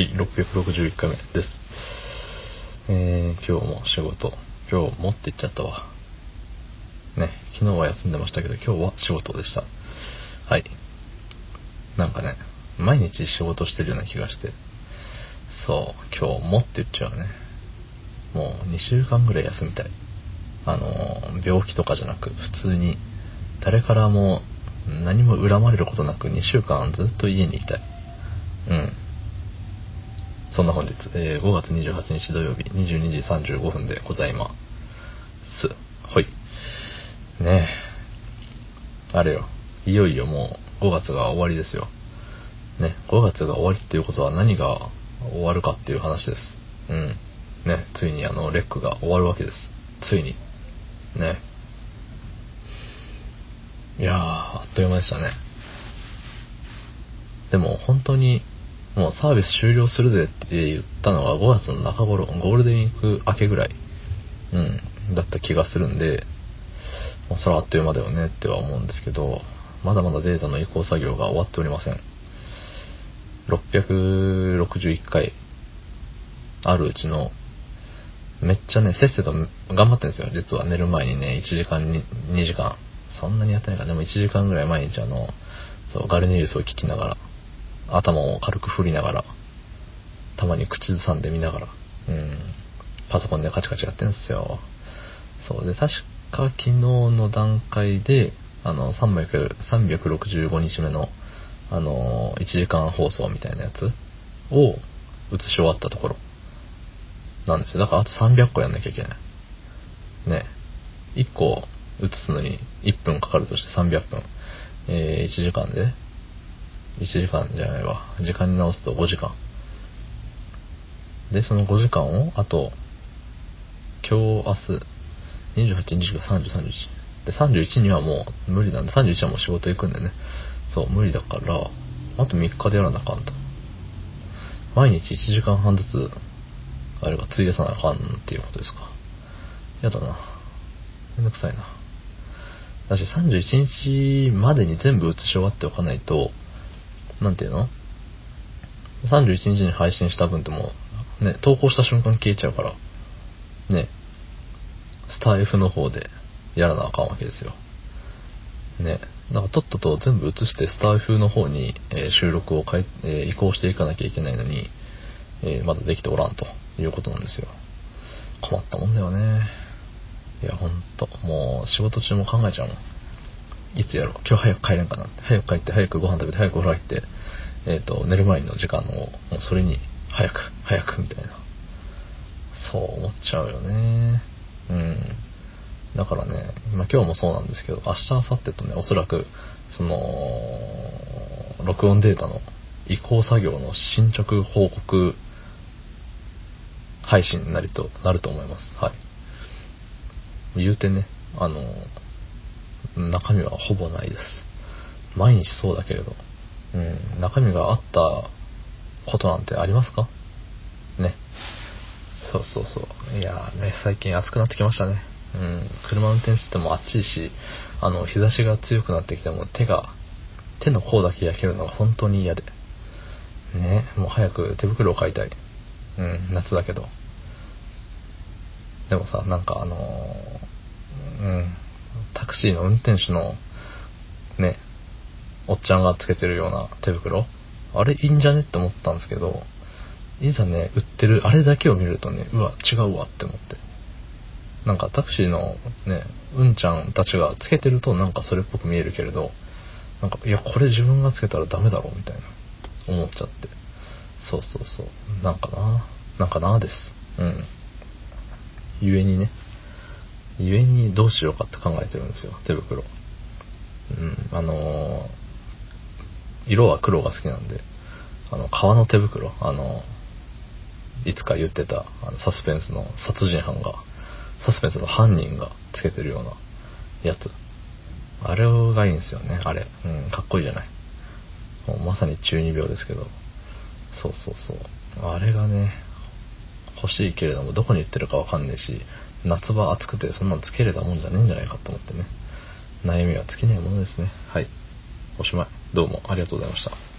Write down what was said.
い、661回目です。えー、今日も仕事。今日もって言っちゃったわ。ね、昨日は休んでましたけど、今日は仕事でした。はい。なんかね、毎日仕事してるような気がして。そう、今日もって言っちゃうね。もう2週間ぐらい休みたい。あの、病気とかじゃなく、普通に、誰からも何も恨まれることなく2週間ずっと家にいたい。うん。そんな本日、えー5月28日土曜日22時35分でございます。ほい。ねえ。あれよ。いよいよもう5月が終わりですよ。ね、5月が終わりっていうことは何が終わるかっていう話です。うん。ね、ついにあの、レックが終わるわけです。ついに。ね。いやー、あっという間でしたね。でも本当に、もうサービス終了するぜって言ったのが5月の中頃、ゴールデンウィーク明けぐらい、うん、だった気がするんで、もうそれはあっという間だよねっては思うんですけど、まだまだデータの移行作業が終わっておりません。661回あるうちの、めっちゃね、せっせと頑張ってるんですよ。実は寝る前にね、1時間、2時間。そんなにやってないから。でも1時間ぐらい毎日あの、そう、ガルネリウスを聞きながら、頭を軽く振りながら、たまに口ずさんで見ながら、うん、パソコンでカチカチやってんすよ。そうで、確か昨日の段階で、あの、365日目の、あの、1時間放送みたいなやつを映し終わったところなんですよ。だからあと300個やんなきゃいけない。ね。1個映すのに1分かかるとして300分。えー、1時間で1時間じゃないわ。時間に直すと5時間。で、その5時間を、あと、今日、明日、28、29、30、31。で、31にはもう無理なんで、31はもう仕事行くんでね。そう、無理だから、あと3日でやらなあかんと。毎日1時間半ずつ、あれが費やさなあかんっていうことですか。やだな。めんどくさいな。だし31日までに全部写し終わっておかないと、なんていうの ?31 日に配信した分ってもう、ね、投稿した瞬間消えちゃうから、ね、スタイフの方でやらなあかんわけですよ。ね、だかとっとと全部移してスタイフの方に、えー収録を変え、えー移行していかなきゃいけないのに、えーまだできておらんということなんですよ。困ったもんだよね。いや、ほんと、もう仕事中も考えちゃうもん。いつやろう？今日早く帰れんかな早く帰って早くご飯食べて早くお風呂入ってえっ、と寝る前の時間をもうそれに早く早くみたいな。そう思っちゃうよね。うん。だからね、まあ、今日もそうなんですけど明日明後日とねおそらくその録音データの移行作業の進捗報告配信になりとなると思います。はい。言うてねあの中身はほぼないです。毎日そうだけれど、うん、中身があったことなんてありますか？ね。そうそうそう。いやね、最近暑くなってきましたね。うん、車運転してても暑いし、あの、日差しが強くなってきても手が、手の甲だけ焼けるのが本当に嫌で。ね、もう早く手袋を買いたい。うん、夏だけど。でもさ、なんかあのーうん、タクシーの運転手の、ね、おっちゃんがつけてるような手袋あれいいんじゃねって思ったんですけど、いざね、売ってる、あれだけを見るとね、うわ、違うわって思って。なんかタクシーのね、うんちゃんたちがつけてるとなんかそれっぽく見えるけれど、なんか、いや、これ自分がつけたらダメだろ、みたいな、思っちゃって。そうそうそう。なんかな、なんかなです。うん。ゆえにね、ゆえにどうしようかって考えてるんですよ、手袋。うん、あのー色は黒が好きなんで、あの、革の手袋、あのいつか言ってた、あのサスペンスの殺人犯が、サスペンスの犯人がつけてるようなやつ。あれがいいんですよね、あれ。うん、かっこいいじゃない。もうまさに中二病ですけど。そうそうそう。あれがね、欲しいけれども、どこに売ってるかわかんねえし、夏場暑くてそんなのつけれたもんじゃねえんじゃないかと思ってね。悩みは尽きないものですね。はい。おしまい。どうもありがとうございました。